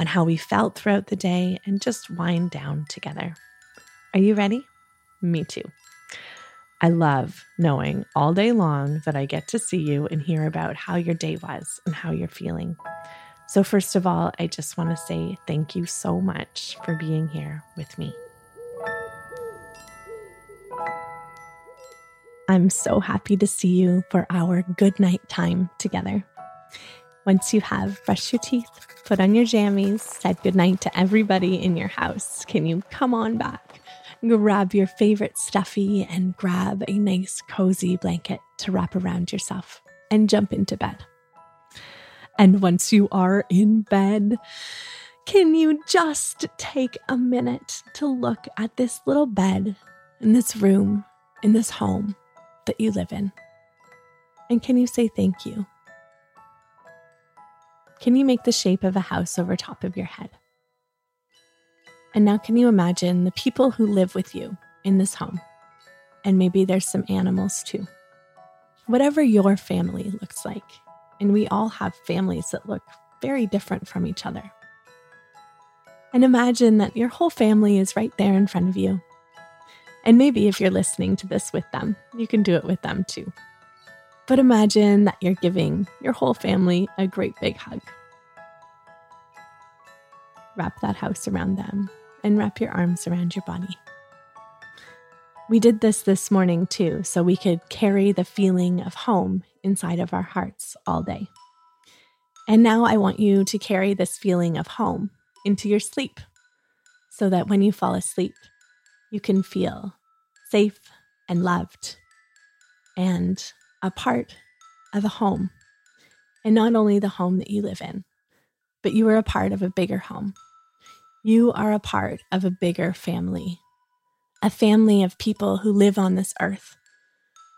on how we felt throughout the day, and just wind down together. Are you ready? Me too. I love knowing all day long that I get to see you and hear about how your day was and how you're feeling. So, first of all, I just want to say thank you so much for being here with me. I'm so happy to see you for our good night time together. Once you have brushed your teeth, put on your jammies, said goodnight to everybody in your house, can you come on back, grab your favorite stuffy, and grab a nice cozy blanket to wrap around yourself and jump into bed? And once you are in bed, can you just take a minute to look at this little bed in this room, in this home that you live in? And can you say thank you? Can you make the shape of a house over top of your head? And now, can you imagine the people who live with you in this home? And maybe there's some animals too. Whatever your family looks like, and we all have families that look very different from each other. And imagine that your whole family is right there in front of you. And maybe if you're listening to this with them, you can do it with them too. But imagine that you're giving your whole family a great big hug. Wrap that house around them and wrap your arms around your body. We did this this morning too, so we could carry the feeling of home inside of our hearts all day. And now I want you to carry this feeling of home into your sleep so that when you fall asleep, you can feel safe and loved and a part of a home. And not only the home that you live in, but you are a part of a bigger home. You are a part of a bigger family, a family of people who live on this earth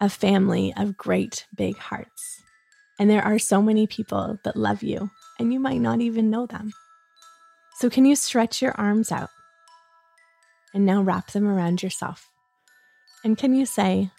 a family of great big hearts. And there are so many people that love you, and you might not even know them. So, can you stretch your arms out and now wrap them around yourself? And can you say,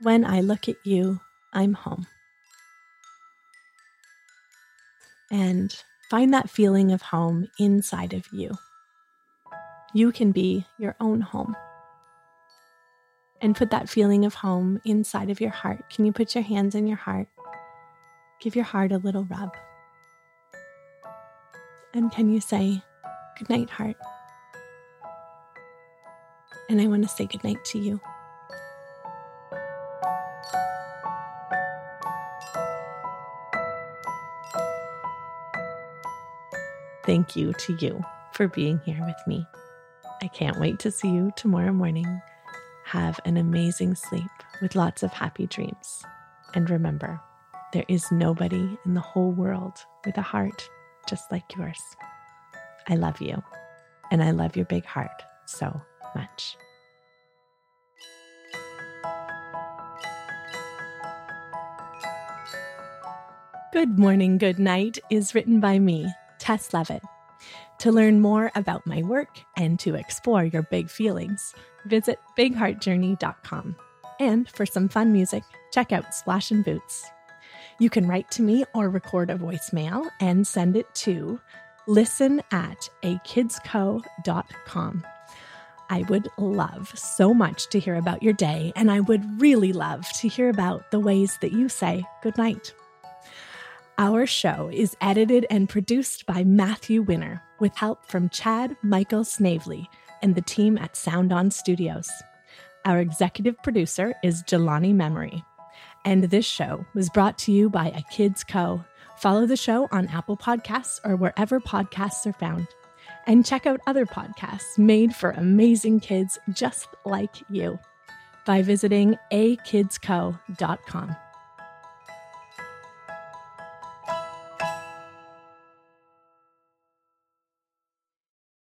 When I look at you, I'm home? And find that feeling of home inside of you. You can be your own home and put that feeling of home inside of your heart. Can you put your hands in your heart? Give your heart a little rub. And can you say, Good night, heart? And I want to say good night to you. Thank you to you for being here with me. I can't wait to see you tomorrow morning have an amazing sleep with lots of happy dreams. And remember, there is nobody in the whole world with a heart just like yours. I love you, and I love your big heart so much. Good Morning, Good Night is written by me, Taes Leavitt. To learn more about my work and to explore your big feelings, visit bigheartjourney.com. And for some fun music, check out Splash and Boots. You can write to me or record a voicemail and send it to listen at akidsco.com. I would love so much to hear about your day, and I would really love to hear about the ways that you say goodnight. Our show is edited and produced by Matthew Winner with help from Chad Michael Snavely and the team at Sound On Studios. Our executive producer is Jelani Memory. And this show was brought to you by A Kids Co. Follow the show on Apple Podcasts or wherever podcasts are found. And check out other podcasts made for amazing kids just like you by visiting akidsco.com.